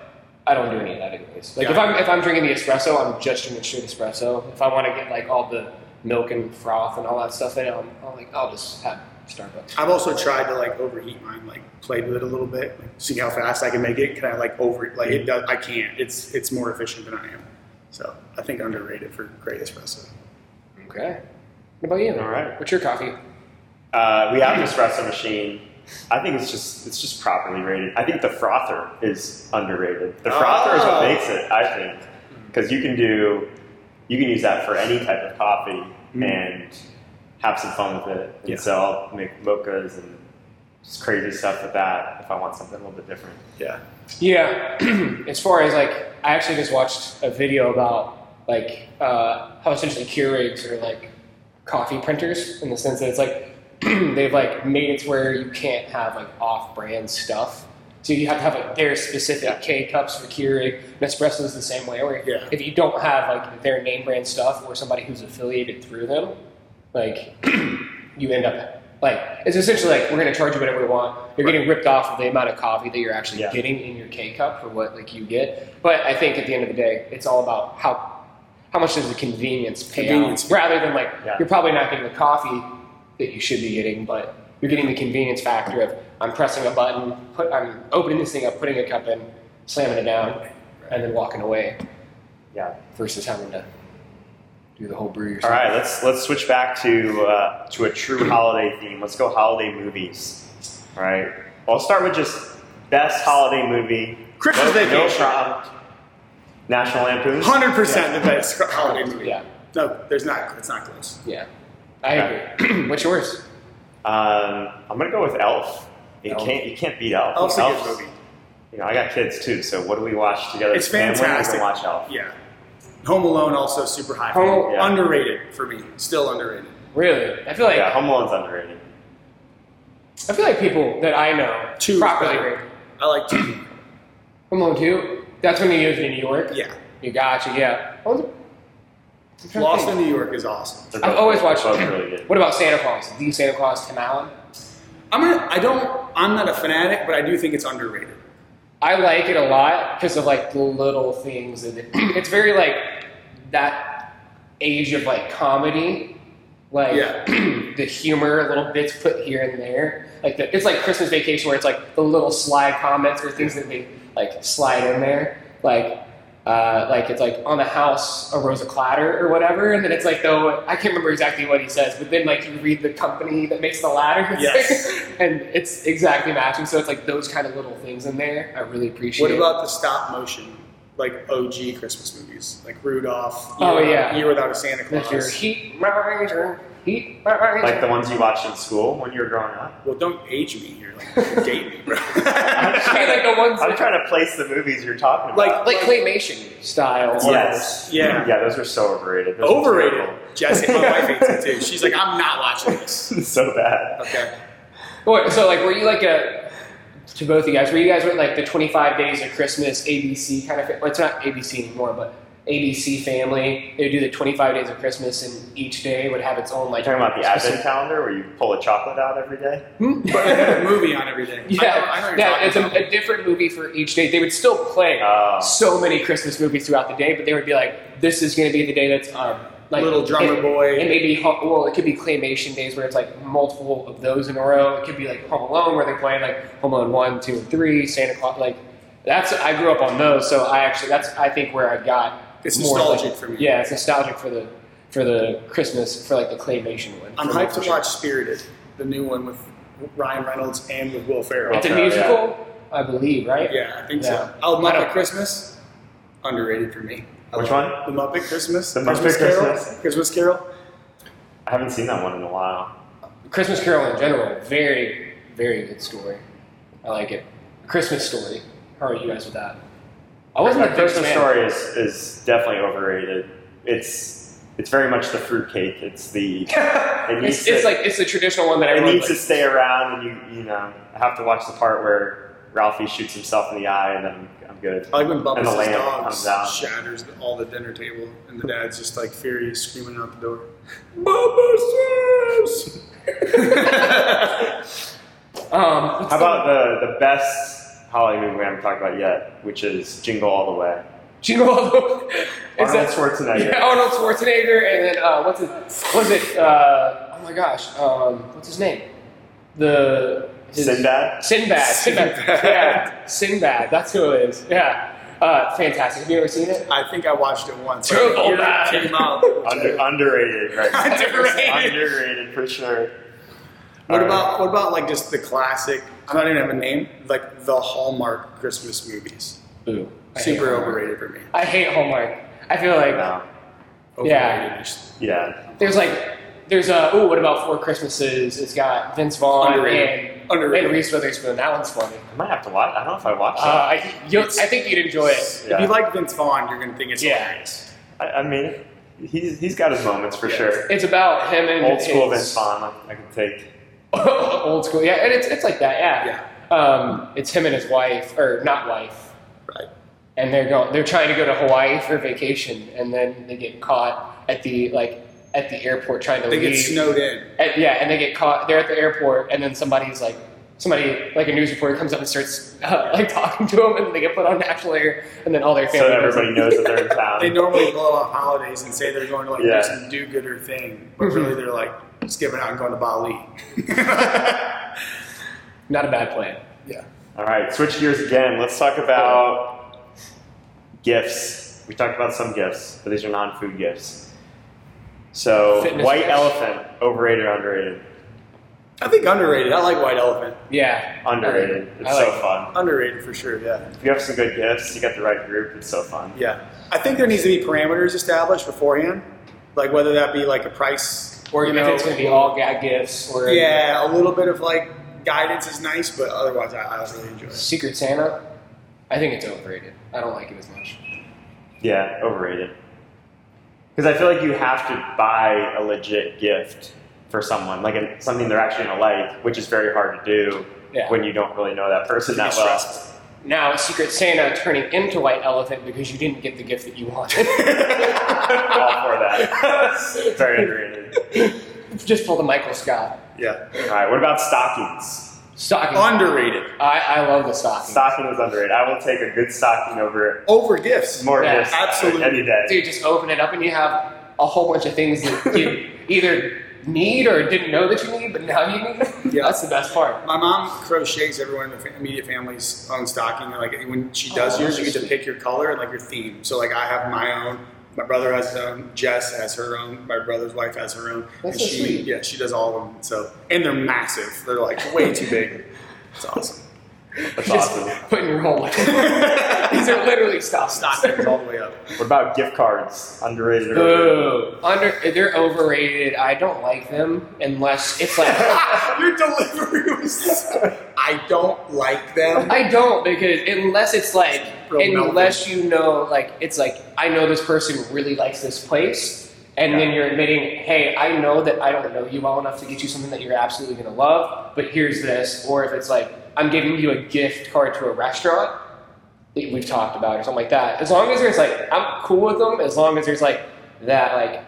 Speaker 1: I don't do any of that anyways. Like if I'm if I'm drinking the espresso, I'm just drinking straight espresso. If I want to get like all the milk and froth and all that stuff in, I'm, I'm like I'll just have Starbucks.
Speaker 3: I've also tried to like overheat mine, like played with it a little bit, like, see how fast I can make it. Can I like over like it does? I can't. It's it's more efficient than I am. So I think underrated for great espresso.
Speaker 1: Okay. What about you?
Speaker 2: All right.
Speaker 1: What's your coffee?
Speaker 2: Uh, we have an espresso machine. I think it's just it's just properly rated. I think the frother is underrated. The frother is
Speaker 3: Oh.
Speaker 2: what makes it, I think, because you can do you can use that for any type of coffee
Speaker 3: Mm.
Speaker 2: and have some fun with it. And
Speaker 3: Yeah.
Speaker 2: so I'll make mochas and just crazy stuff with that if I want something a little bit different.
Speaker 3: Yeah.
Speaker 1: Yeah, as far as like, I actually just watched a video about like uh, how essentially Keurigs are like coffee printers in the sense that it's like they've like made it to where you can't have like off-brand stuff. So you have to have like their specific
Speaker 2: Yeah.
Speaker 1: K cups for Keurig. Nespresso is the same way. Where
Speaker 3: Yeah.
Speaker 1: if you don't have like their name brand stuff or somebody who's affiliated through them, like you end up like it's essentially like we're going to charge you whatever we want. You're getting ripped off of the amount of coffee that you're actually
Speaker 2: Yeah.
Speaker 1: getting in your K cup for what like you get. But I think at the end of the day, it's all about how how much does the convenience pay
Speaker 3: Convenience.
Speaker 1: out rather than like
Speaker 2: Yeah.
Speaker 1: you're probably not getting the coffee that you should be getting, but you're getting the convenience factor of I'm pressing a button, put I'm opening this thing up, putting a cup in, slamming it down, and then walking away
Speaker 2: Yeah.
Speaker 1: versus having to do the whole brew
Speaker 2: All
Speaker 1: yourself.
Speaker 2: right, let's let's switch back to uh, to a true holiday theme. Let's go holiday movies. All right. Well, I'll start with just best holiday movie.
Speaker 3: Christmas
Speaker 2: no, No
Speaker 3: Vacation.
Speaker 2: problem. National Lampoon.
Speaker 3: Hundred percent the best holiday movie.
Speaker 1: Yeah,
Speaker 3: No, there's not. It's not close.
Speaker 1: yeah, I agree. What's yours?
Speaker 2: Um, I'm gonna go with Elf. You
Speaker 1: Elf.
Speaker 2: can't you can't beat Elf.
Speaker 3: Elf's a good movie.
Speaker 2: You know, I got kids too, so what do we watch together?
Speaker 3: It's
Speaker 2: as family? We're
Speaker 3: fantastic.
Speaker 2: watch Elf.
Speaker 3: Yeah. Home Alone also super high.
Speaker 1: Home-
Speaker 2: Yeah.
Speaker 3: Underrated for me. Still underrated.
Speaker 1: Really? I feel like
Speaker 2: yeah, Home Alone's underrated.
Speaker 1: I feel like people that I know
Speaker 3: Two
Speaker 1: properly
Speaker 3: better.
Speaker 1: rate
Speaker 3: I like two.
Speaker 1: Home Alone Two. That's when you used in New York.
Speaker 3: Yeah.
Speaker 1: You got you. Yeah. What was it? I'm trying to
Speaker 3: Lost in New York is awesome.
Speaker 2: They're
Speaker 1: I've always watched.
Speaker 2: both really good.
Speaker 1: What about Santa Claus? The Santa Claus, Tim Allen.
Speaker 3: I'm gonna. I don't. I'm not a fanatic, but I do think it's underrated.
Speaker 1: I like it a lot because of like the little things and it, it's very like that age of like comedy, like
Speaker 3: Yeah.
Speaker 1: the humor, little bits put here and there. Like the, it's like Christmas Vacation where it's like the little slide comments or things that they like slide in there, like. Uh, like it's like on the house arose a clatter or whatever, and then it's like though I can't remember exactly what he says, but then like you read the company that makes the ladder,
Speaker 3: Yes.
Speaker 1: and it's exactly matching. So it's like those kind of little things in there. I really appreciate. It.
Speaker 3: What about the stop motion, like OG Christmas movies, like Rudolph?
Speaker 1: Oh, yeah.
Speaker 3: Year Without a Santa
Speaker 1: That's your
Speaker 3: Claus.
Speaker 1: Heat Miser, Heat Miser.
Speaker 2: Like the ones you watched in school when you were growing up.
Speaker 3: Well, don't age me here, like date me, bro.
Speaker 1: I mean, like the ones
Speaker 2: I'm
Speaker 1: that-
Speaker 2: trying to place the movies you're talking about.
Speaker 1: like like claymation style.
Speaker 2: yes,
Speaker 3: Yeah.
Speaker 2: yeah. Those are so overrated. Those
Speaker 3: Overrated. Jesse, my wife hates it too. She's like, I'm not watching this.
Speaker 2: so bad.
Speaker 3: Okay.
Speaker 1: Wait, So like, were you like a to both of you guys? where you guys were like the twenty five days of Christmas ABC kind of? Well, it's not ABC anymore, but ABC family. They would do the twenty five days of Christmas, and each day would have its own like.
Speaker 2: You're talking about the advent calendar where you pull a chocolate out every day?
Speaker 3: But a movie on every day.
Speaker 1: Yeah,
Speaker 3: I I know what you're
Speaker 1: yeah, it's a, a different movie for each day. They would still play
Speaker 2: Oh.
Speaker 1: so many Christmas movies throughout the day, but they would be like, "This is going to be the day that's um, like
Speaker 3: Little Drummer
Speaker 1: it,
Speaker 3: Boy.
Speaker 1: It may be well, it could be claymation days where it's like multiple of those in a row. It could be like Home Alone where they're playing like Home Alone one, two, and three. Santa Claus, like that's I grew up on those, so I actually that's I think where I got
Speaker 3: It's
Speaker 1: more,
Speaker 3: nostalgic
Speaker 1: like-
Speaker 3: for me.
Speaker 1: Yeah, it's nostalgic for the for the Christmas for like the claymation one.
Speaker 3: I'm hyped to
Speaker 1: sure.
Speaker 3: watch Spirited, the new one with Ryan Reynolds and with Will Ferrell.
Speaker 1: It's a
Speaker 2: Okay, yeah.
Speaker 1: musical, I believe, right?
Speaker 3: Yeah, I think
Speaker 1: Yeah.
Speaker 3: so. Oh, Muppet Christmas, underrated for me. I
Speaker 2: Which one?
Speaker 3: The Muppet Christmas.
Speaker 2: The Muppet
Speaker 3: Christmas Carol.
Speaker 2: Christmas?
Speaker 3: Christmas Carol.
Speaker 2: I haven't seen that one in a while.
Speaker 1: Christmas Carol in general, very, very good story. I like it. Christmas story. How are you guys with that? I wasn't
Speaker 2: A
Speaker 1: a
Speaker 2: Christmas
Speaker 1: fan.
Speaker 2: story is, is definitely overrated. It's it's very much the fruitcake. It's the it needs
Speaker 1: It's, it's like it's the traditional one that
Speaker 2: it
Speaker 1: everyone
Speaker 2: needs to stay around, and you you know have to watch the part where Ralphie shoots himself in the eye, and then I'm good.
Speaker 3: I like when
Speaker 2: And
Speaker 3: Bubbles'
Speaker 2: the lamp
Speaker 3: dog
Speaker 2: comes out.
Speaker 3: shatters the, all the dinner table, and the dad's just like furious, screaming out the door. Bubbles!
Speaker 1: Um,
Speaker 2: How about the the best holiday movie we haven't talked about yet, which is Jingle All the Way.
Speaker 1: Jingle All the Way?
Speaker 2: Arnold
Speaker 1: that-
Speaker 2: Schwarzenegger.
Speaker 1: Yeah, Arnold Schwarzenegger, and then uh, what's it? Was it? Uh, oh my gosh, um, what's his name? The his,
Speaker 2: Sinbad.
Speaker 1: Sinbad. Sinbad.
Speaker 3: Sinbad.
Speaker 1: Yeah, Sinbad. That's who it is. Yeah, uh, fantastic. Have you ever seen it?
Speaker 3: I think I watched it once.
Speaker 1: Turbo
Speaker 3: Like,
Speaker 1: Man.
Speaker 3: came out.
Speaker 2: Under, underrated, right?
Speaker 3: Underrated.
Speaker 2: underrated for sure.
Speaker 3: What
Speaker 2: All right.
Speaker 3: about what about like just the classic? I'm not even have a name. Like the Hallmark Christmas movies.
Speaker 1: Boo. I
Speaker 3: Super
Speaker 1: Hallmark.
Speaker 3: overrated for me.
Speaker 1: I hate Hallmark. I feel like
Speaker 2: No.
Speaker 1: Yeah.
Speaker 2: Yeah.
Speaker 1: there's like there's a oh what about Four Christmases? It's got Vince Vaughn
Speaker 3: Underrated.
Speaker 1: and
Speaker 3: Underrated.
Speaker 1: and Reese Witherspoon. That one's funny.
Speaker 2: I might have to watch. I don't know if I watched
Speaker 1: Uh. I, you'll, I think you'd enjoy it.
Speaker 2: Yeah.
Speaker 3: If you like Vince Vaughn, you're gonna think it's
Speaker 1: Yeah.
Speaker 3: hilarious.
Speaker 2: I, I mean, he's he's got his moments for
Speaker 3: Yeah.
Speaker 2: sure.
Speaker 1: It's about him and
Speaker 2: Old school
Speaker 1: his-
Speaker 2: Vince Vaughn, I, I can take.
Speaker 1: old school, yeah, and it's it's like that, yeah.
Speaker 3: Yeah.
Speaker 1: Um, it's him and his wife, or not wife,
Speaker 3: Right.
Speaker 1: and they're going. They're trying to go to Hawaii for vacation, and then they get caught at the like at the airport trying to
Speaker 3: They
Speaker 1: leave.
Speaker 3: get snowed in.
Speaker 1: And- yeah, and they get caught. They're at the airport, and then somebody's like, somebody like a news reporter comes up and starts uh, like talking to them, and they get put on national air, and then all their
Speaker 2: So
Speaker 1: family.
Speaker 2: that everybody knows that they're in town.
Speaker 3: They normally blow off holidays and say they're going to like
Speaker 2: Yeah.
Speaker 3: do some do-gooder thing, but really they're like skipping out and going to Bali.
Speaker 1: Not a bad plan.
Speaker 3: yeah.
Speaker 2: All right, switch gears again. Let's talk about gifts. We talked about some gifts, but these are non-food gifts. So,
Speaker 1: Fitness
Speaker 2: white
Speaker 1: gifts.
Speaker 2: elephant, overrated, or underrated?
Speaker 3: I think underrated. I like White Elephant.
Speaker 1: Yeah,
Speaker 2: Underrated. It's
Speaker 1: I like
Speaker 2: so fun.
Speaker 3: Underrated for sure. Yeah.
Speaker 2: If you have some good gifts, you got the right group. It's so fun.
Speaker 3: Yeah. I think there needs to be parameters established beforehand, like whether that be like a price
Speaker 1: Or
Speaker 3: you
Speaker 1: if
Speaker 3: know,
Speaker 1: it's going to be all gag gifts, or
Speaker 3: Yeah, a little bit of like guidance is nice, but otherwise I, I really enjoy it.
Speaker 1: Secret Santa, I think it's overrated. I don't like it as much.
Speaker 2: Yeah, overrated. Because I feel like you have to buy a legit gift for someone, like a, something they're actually gonna like, which is very hard to do
Speaker 1: Yeah.
Speaker 2: when you don't really know that person that well.
Speaker 3: stressful.
Speaker 1: Now, Secret Santa turning into White Elephant because you didn't get the gift that you wanted.
Speaker 2: All for that. very underrated.
Speaker 1: Just pull the Michael Scott.
Speaker 3: Yeah.
Speaker 2: All right, what about stockings?
Speaker 1: Stocking.
Speaker 3: Underrated.
Speaker 1: I, I love the stocking.
Speaker 2: Stocking is underrated. I will take a good stocking over
Speaker 3: Over gifts.
Speaker 2: more
Speaker 1: Yeah,
Speaker 2: gifts
Speaker 3: absolutely.
Speaker 2: any day.
Speaker 1: Dude, just open it up and you have a whole bunch of things that you either need or didn't know that you need, but now you need.
Speaker 3: Yeah.
Speaker 1: That's the best part.
Speaker 3: My mom crochets everyone in the fa- immediate family's own stocking. and, Like when she does
Speaker 1: Oh,
Speaker 3: yours, you get to pick your color and like your theme. So like I have my own. My brother has his own. Jess has her own. My brother's wife has her own.
Speaker 1: That's
Speaker 3: and
Speaker 1: so
Speaker 3: she,
Speaker 1: sweet.
Speaker 3: yeah, she does all of them. So and they're massive. They're like way too big. It's awesome.
Speaker 2: That's
Speaker 1: Just
Speaker 2: awesome.
Speaker 1: putting your whole life. These are literally stockings.
Speaker 3: Stockings all the way up.
Speaker 2: What about gift cards? Underrated or overrated?
Speaker 1: Under, they're overrated. I don't like them unless it's like
Speaker 3: Your delivery was. I don't like them.
Speaker 1: I don't because unless it's like
Speaker 3: Bro,
Speaker 1: unless you know like it's like I know this person really likes this place and then you're admitting, hey, I know that I don't know you well enough to get you something that you're absolutely gonna love, but here's this. Or if it's like I'm giving you a gift card to a restaurant that we've talked about or something like that. As long as there's like I'm cool with them, as long as there's like that like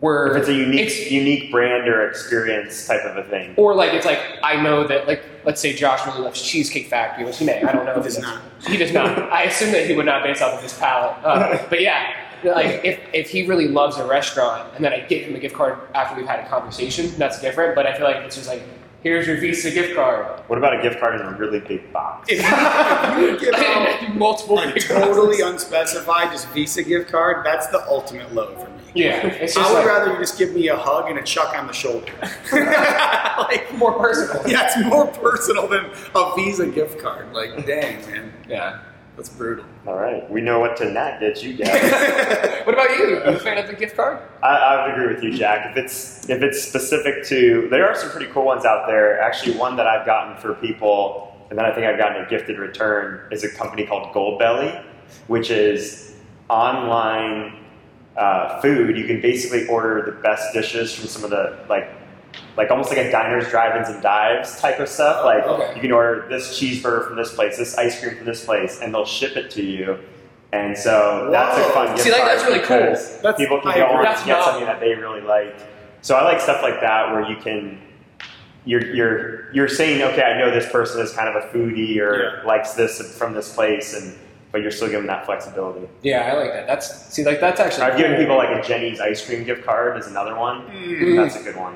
Speaker 1: we're
Speaker 2: If it's a unique,
Speaker 1: it's-
Speaker 2: unique brand or experience type of a thing.
Speaker 1: or like it's like I know that like let's say Josh really loves Cheesecake Factory, which he may. I don't know.
Speaker 3: He
Speaker 1: if
Speaker 3: does
Speaker 1: does.
Speaker 3: not.
Speaker 1: He does not. I assume that he would not based off of his palate. Uh, but yeah, like if, if he really loves a restaurant and then I get him a gift card after we've had a conversation, that's different. But I feel like it's just like here's your Visa gift card.
Speaker 2: What about a gift card in a really big box?
Speaker 3: If you, if you would give out
Speaker 1: multiple
Speaker 3: a totally unspecified just Visa gift card, that's the ultimate low for me.
Speaker 1: Yeah, it's
Speaker 3: I would
Speaker 1: like
Speaker 3: rather you just give me a hug and a chuck on the shoulder. like,
Speaker 1: more personal.
Speaker 3: yeah, it's more personal than a Visa gift card. Like, dang, man,
Speaker 1: Yeah.
Speaker 3: That's brutal.
Speaker 2: All right, we know what to not get you guys.
Speaker 1: What about you? Are you a fan of the gift card?
Speaker 2: I, I would agree with you, Jack. If it's if it's specific to, there are some pretty cool ones out there. Actually, one that I've gotten for people, and then I think I've gotten a gifted return, is a company called Goldbelly, which is online uh, food. You can basically order the best dishes from some of the like. Like almost like a diners, drive-ins, and dives type of stuff. Like
Speaker 1: Okay.
Speaker 2: you can order this cheeseburger from this place, this ice cream from this place, and they'll ship it to you. And so that's a fun gift
Speaker 1: See, like, that's really cool.
Speaker 3: That's-
Speaker 2: people can
Speaker 3: I
Speaker 2: go on and get something that they really like. So I like stuff like that where you can you're you're you're saying, okay, I know this person is kind of a foodie or
Speaker 3: Yeah.
Speaker 2: likes this from this place, and but you're still giving that flexibility.
Speaker 1: Yeah, I like that. That's see, like that's actually.
Speaker 2: I've given people like a Jeni's ice cream gift card is another one.
Speaker 3: Mm.
Speaker 2: That's a good one.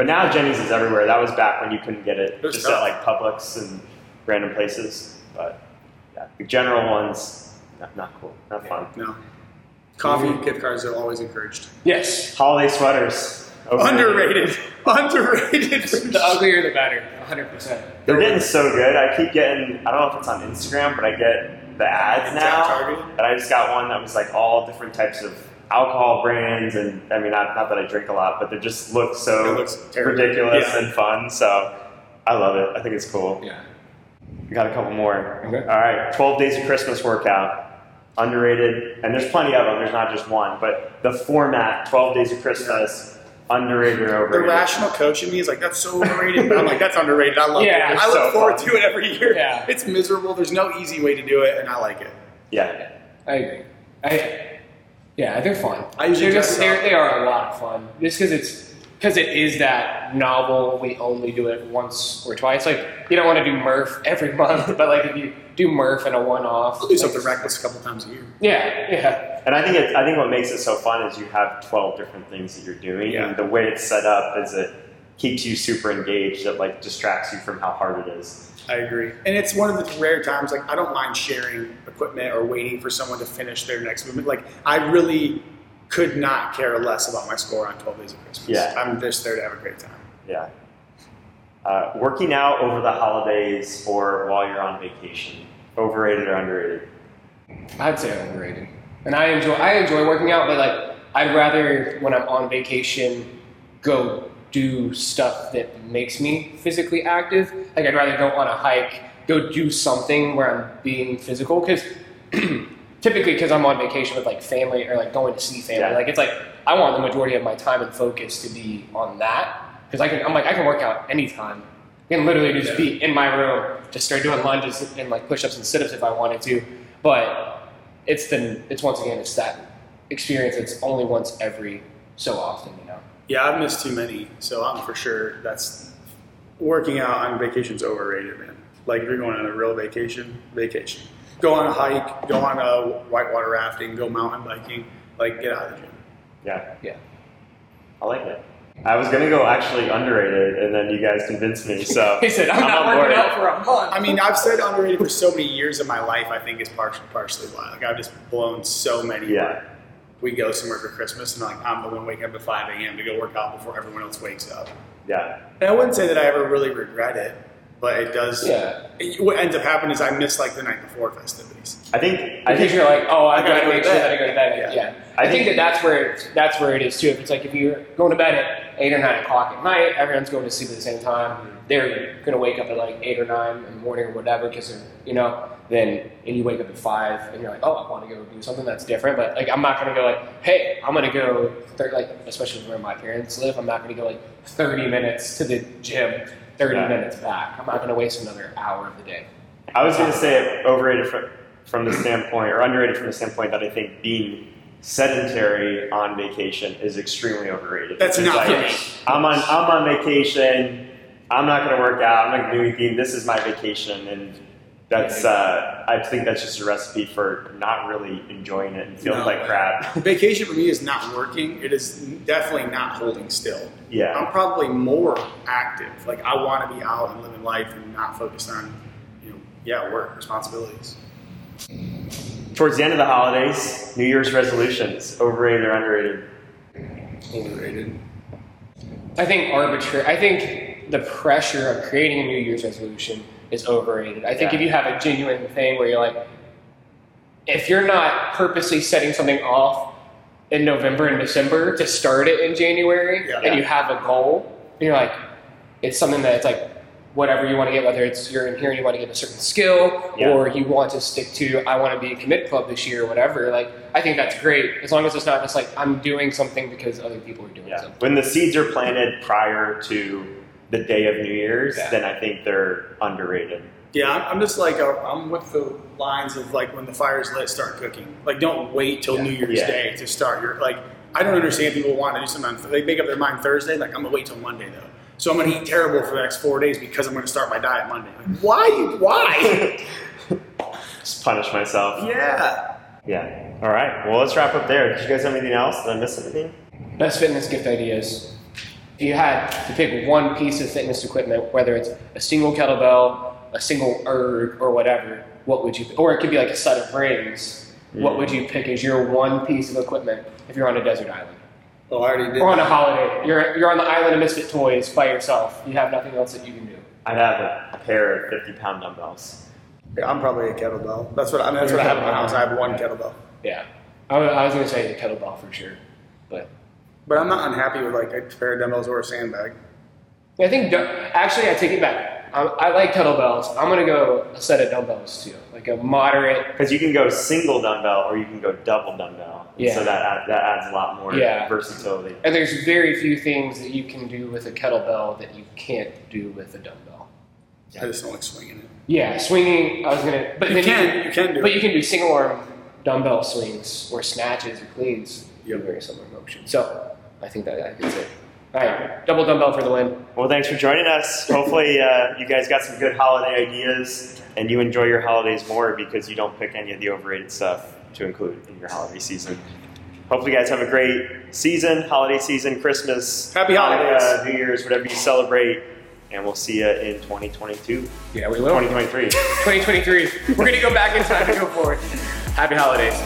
Speaker 2: But now Jeni's is everywhere. That was back when you couldn't get it
Speaker 3: It
Speaker 2: just
Speaker 3: tough.
Speaker 2: at like Publix and random places. But yeah, the general ones, not, not cool, not fun.
Speaker 3: No. Coffee mm-hmm. gift cards are always encouraged.
Speaker 1: Yes.
Speaker 2: Holiday sweaters.
Speaker 3: Underrated. Underrated.
Speaker 1: The uglier the better. 100. percent
Speaker 2: They're getting so good. I keep getting. I don't know if it's on Instagram, but I get the ads now. And I just got one that was like all different types of alcohol brands, and I mean, not, not that I drink a lot, but they just look so
Speaker 3: It looks terrible.
Speaker 2: ridiculous
Speaker 3: Yeah.
Speaker 2: and fun. So I love it. I think it's cool.
Speaker 1: Yeah.
Speaker 2: We got a couple more.
Speaker 1: Okay.
Speaker 2: All right, 12 Days of Christmas workout. Underrated, and there's plenty of them. There's not just one, but the format, 12 Days of Christmas, underrated or overrated.
Speaker 3: The rational coach in me is like, that's so overrated. But I'm like, that's underrated. I love
Speaker 1: Yeah,
Speaker 3: it. I look
Speaker 2: so
Speaker 3: forward
Speaker 2: fun.
Speaker 3: to it every year.
Speaker 1: Yeah.
Speaker 3: It's miserable. There's no easy way to do it, and I like it.
Speaker 2: Yeah.
Speaker 1: I agree. I yeah, they're fun.
Speaker 3: I usually
Speaker 1: they're just, they're, they are a lot of fun. Just because it's because it is that novel. We only do it once or twice. Like you don't want to do Murph every month, but like if you do Murph in a one-off,
Speaker 3: I'll do
Speaker 1: like,
Speaker 3: something reckless a couple times a year.
Speaker 1: Yeah, yeah,
Speaker 2: And I think it, I think what makes it so fun is you have 12 different things that you're doing,
Speaker 3: Yeah.
Speaker 2: and the way it's set up is it keeps you super engaged. It like distracts you from how hard it is.
Speaker 3: I agree. And it's one of the rare times, like, I don't mind sharing equipment or waiting for someone to finish their next movement. Like, I really could not care less about my score on 12 Days of Christmas.
Speaker 2: Yeah.
Speaker 3: I'm just there to have a great time.
Speaker 2: Yeah. Uh, working out over the holidays or while you're on vacation, overrated or underrated?
Speaker 1: I'd say overrated. And I enjoy I enjoy working out, but like I'd rather when I'm on vacation go do stuff that makes me physically active. Like I'd rather go on a hike, go do something where I'm being physical because typically because I'm on vacation with like family or like going to see family,
Speaker 2: Yeah.
Speaker 1: like it's like I want the majority of my time and focus to be on that because I can I'm like I can work out anytime. I can literally just be in my room, just start doing lunges and like push-ups and sit-ups if I wanted to. But it's the it's once again it's that experience. It's only once every so often, you know.
Speaker 3: Yeah, I've missed too many, so I'm for sure that's working out on vacation's overrated, man. Like if you're going on a real vacation, vacation. Go on a hike, go on a whitewater rafting, go mountain biking. Like get out of the gym.
Speaker 2: Yeah,
Speaker 1: Yeah.
Speaker 2: I like it. I was gonna go actually underrated, and then you guys convinced me. So
Speaker 1: He said, I'm, not
Speaker 2: on
Speaker 1: working
Speaker 2: board.
Speaker 1: out for a month.
Speaker 3: I mean, I've said underrated for so many years of my life. I think it's partially partially why. Like I've just blown so many.
Speaker 2: Yeah.
Speaker 3: We go somewhere for Christmas, and like I'm the one waking up at 5 a.m. to go work out before everyone else wakes up.
Speaker 2: Yeah,
Speaker 3: And I wouldn't say that I ever really regret it, but it does.
Speaker 1: Yeah.
Speaker 3: it- what ends up happening is I miss like the night before festivities.
Speaker 2: I think I
Speaker 1: because
Speaker 2: think
Speaker 1: you're like, oh, I
Speaker 3: I gotta
Speaker 1: gotta
Speaker 3: go to
Speaker 1: make sure
Speaker 3: bed.
Speaker 1: that I go to bed.
Speaker 3: Yeah.
Speaker 1: Yeah,
Speaker 2: I
Speaker 1: I, think,
Speaker 2: think-
Speaker 1: that that's where it's, that's where it is too. If it's like if you're going to bed at eight or nine o'clock at night, everyone's going to sleep at the same time. They're gonna wake up at like eight or nine in the morning or whatever because they're you know. Then and you wake up at five and you're like, oh, I want to go do something that's different. But like, I'm not gonna go like, hey, I'm gonna go thir- like, especially where my parents live. I'm not gonna go like 30 minutes to the gym, 30
Speaker 2: Yeah.
Speaker 1: minutes back. I'm not gonna waste another hour of the day.
Speaker 2: I was gonna say it overrated from from the standpoint, or underrated from the standpoint that I think being sedentary on vacation is extremely overrated.
Speaker 3: That's
Speaker 2: It's
Speaker 3: not
Speaker 2: like,
Speaker 3: me.
Speaker 2: I'm on I'm on vacation. I'm not going to work out. I'm not going to do anything. This is my vacation, and that's uh, I think that's just a recipe for not really enjoying it and feeling
Speaker 3: No.
Speaker 2: like crap.
Speaker 3: Vacation for me is not working. It is definitely not holding still.
Speaker 2: Yeah.
Speaker 3: I'm probably more active. Like I want to be out and living life and not focused on, you know, yeah, work responsibilities.
Speaker 2: Towards the end of the holidays, New Year's resolutions overrated or underrated?
Speaker 3: Overrated.
Speaker 1: I think arbitrary. I think the pressure of creating a New Year's resolution is overrated. I think
Speaker 2: Yeah.
Speaker 1: if you have a genuine thing where you're like, if you're not purposely setting something off in November and December to start it in January,
Speaker 3: Yeah.
Speaker 1: and you have a goal, you're like, it's something that's like whatever you want to get, whether it's you're in here and you want to get a certain skill,
Speaker 2: Yeah.
Speaker 1: or you want to stick to I want to be a commit club this year, or whatever. Like I think that's great as long as it's not just like I'm doing something because other people are doing
Speaker 2: Yeah.
Speaker 1: something.
Speaker 2: When the seeds are planted prior to the day of New Year's,
Speaker 1: Yeah.
Speaker 2: then I think they're underrated.
Speaker 3: Yeah, I'm I'm just like uh, I'm with the lines of like when the fire's lit, start cooking. Like don't wait till
Speaker 1: Yeah.
Speaker 3: New Year's
Speaker 2: Yeah.
Speaker 3: Day to start. Your like I don't understand people want to do something. They make up their mind Thursday. Like I'm gonna wait till Monday though. So I'm gonna eat terrible for the next four days because I'm gonna start my diet Monday. Like, why? Why?
Speaker 2: Just punish myself.
Speaker 3: yeah.
Speaker 2: Yeah. All right. Well, let's wrap up there. Did you guys have anything else? Did I miss anything?
Speaker 1: Best fitness gift ideas. If you had to pick one piece of fitness equipment, whether it's a single kettlebell, a single erg, or whatever, what would you? Pick? Or it could be like a set of rings. What would you pick as your one piece of equipment if you're on a desert island
Speaker 3: Oh, I already did.
Speaker 1: or on a holiday? You're you're on the island of Misfit Toys by yourself. You have nothing else that you can do.
Speaker 2: I'd have a pair of 50 pound dumbbells.
Speaker 3: Yeah, I'm probably a kettlebell. That's what I mean. That's what I have in my house. I have one kettlebell,
Speaker 1: Yeah, I, wa- I was gonna say the kettlebell for sure, but
Speaker 3: but I'm not unhappy with like a pair of dumbbells or a sandbag.
Speaker 1: I think actually I take it back. I, I like kettlebells. I'm gonna go a set of dumbbells too, like a moderate.
Speaker 2: Because you can go single dumbbell or you can go double dumbbell.
Speaker 1: Yeah.
Speaker 2: So that add- that adds a lot more
Speaker 1: Yeah.
Speaker 2: versatility.
Speaker 1: And there's very few things that you can do with a kettlebell that you can't do with a dumbbell.
Speaker 3: I just don't like swinging it.
Speaker 1: Yeah, swinging. I was gonna, but
Speaker 3: You
Speaker 1: then
Speaker 3: can, you can do
Speaker 1: but
Speaker 3: it.
Speaker 1: you can do single arm dumbbell swings or snatches or cleans.
Speaker 3: Yep.
Speaker 1: in very similar motion. So I think that I could say. All right, double dumbbell for the win.
Speaker 2: Well, thanks for joining us. Hopefully, uh, you guys got some good holiday ideas and you enjoy your holidays more because you don't pick any of the overrated stuff to include in your holiday season. Hopefully, you guys have a great season, holiday season, Christmas,
Speaker 3: Happy holidays.
Speaker 2: Hanukkah, New Year's, whatever you celebrate. And we'll see you in 2022,
Speaker 1: Yeah, we will.
Speaker 2: 2023.
Speaker 1: 2023. We're gonna go back in time to go forward. Happy holidays.